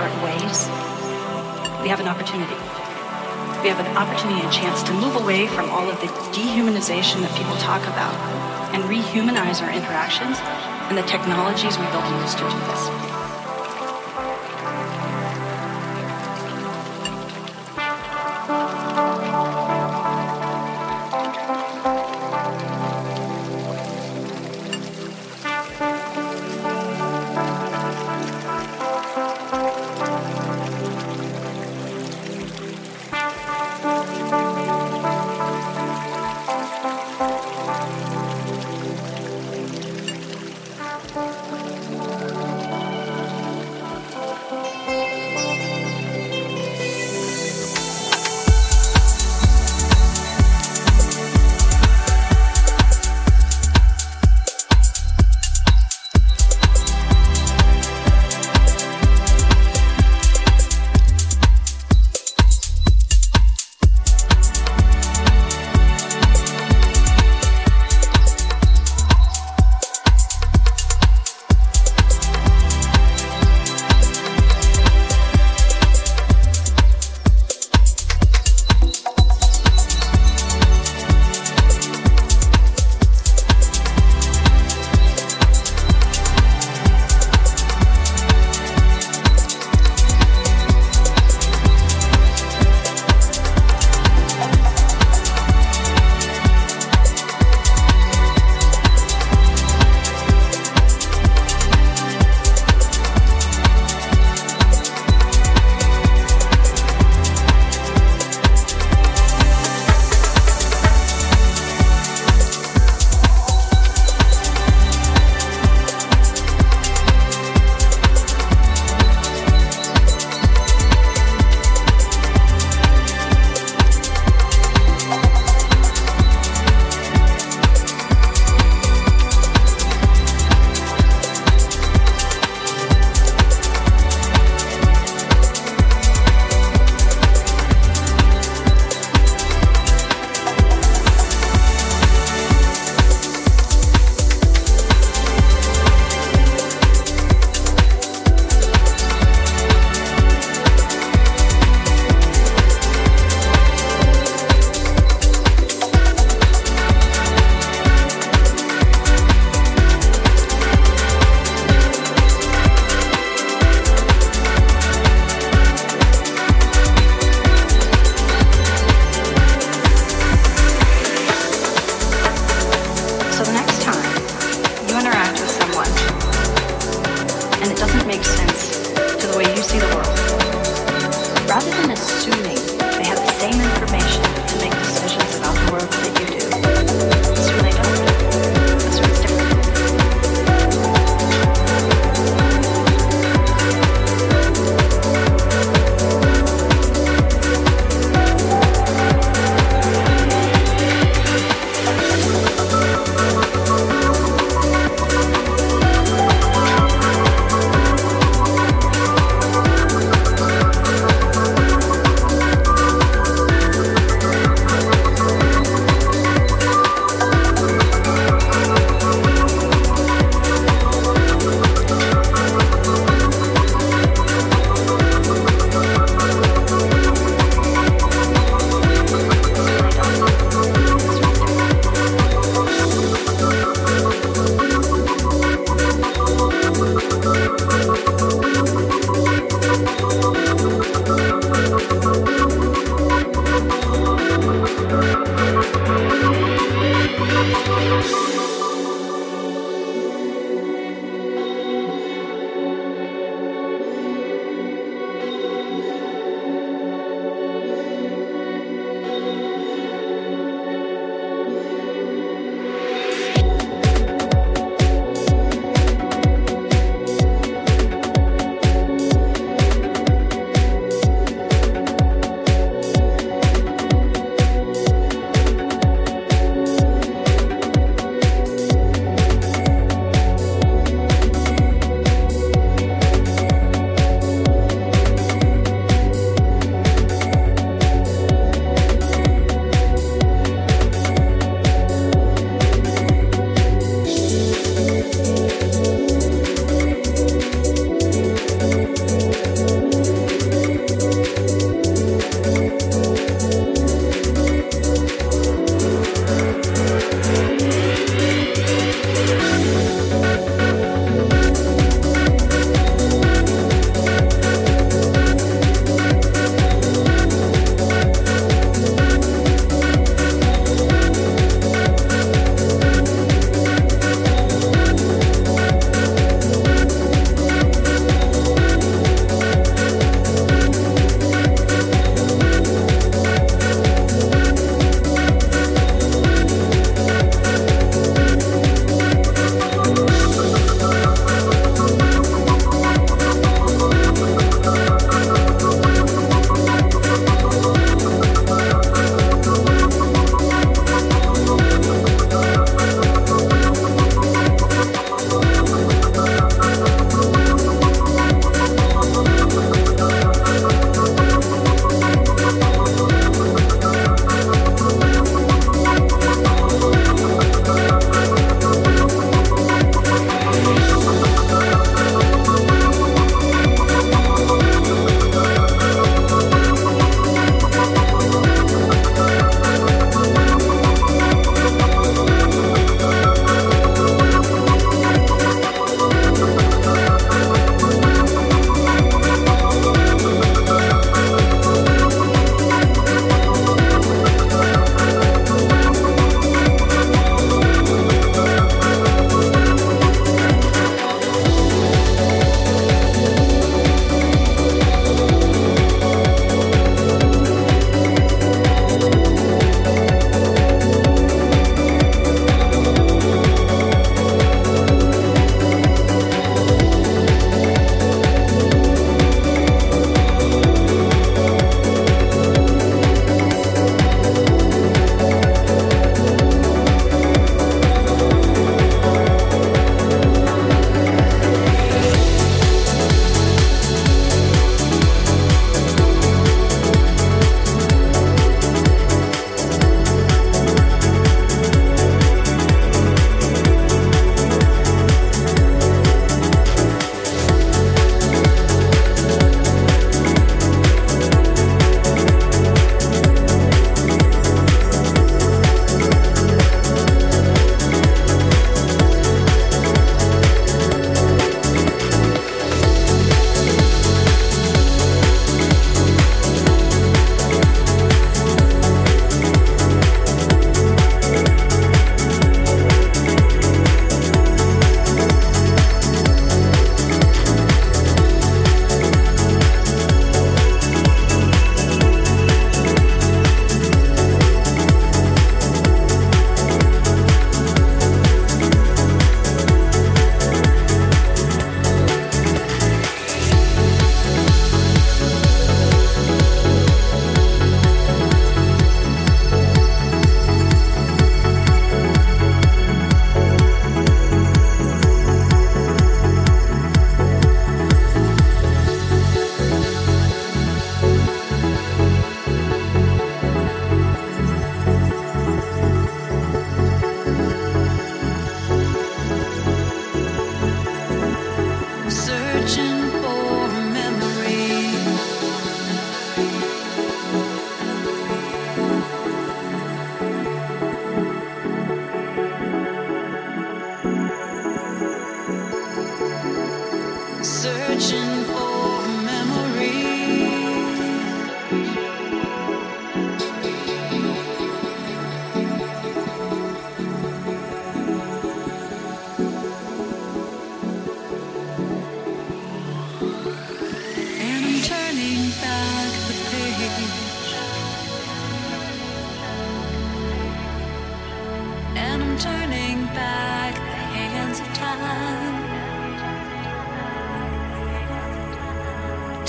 different ways, we have an opportunity. We have an opportunity and chance to move away from all of the dehumanization that people talk about and rehumanize our interactions and the technologies we build and use to do this.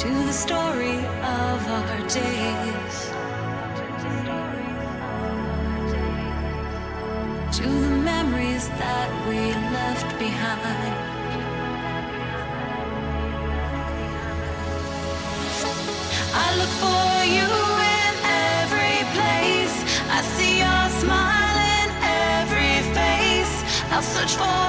to the story of our days. To the memories that we left behind. I look for you in every place. I see your smile in every face. I'll search for.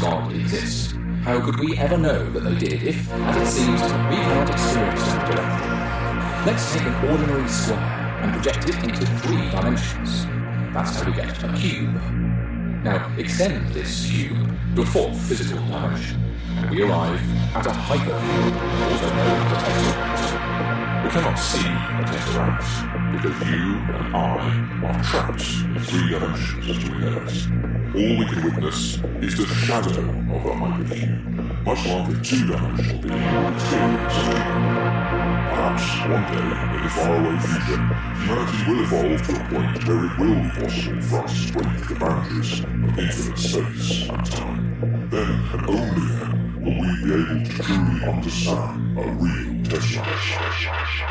God exist? How could we ever know that they did if, as it seems, we cannot experience them directly? Let's take an ordinary square and project it into three dimensions. That's how we get a cube. Now, extend this cube to a fourth physical dimension, and we arrive at a hypercube, also known as a tesseract. We cannot see a tesseract because you and I are trapped in three dimensions between us. All we can witness is the shadow of the hypercube, much like a two-dimensional being experience. Perhaps one day, in the faraway future, humanity will evolve to a point where it will be possible for us to break the boundaries of infinite space and time. Then, and only then, will we be able to truly understand a real Tesseract.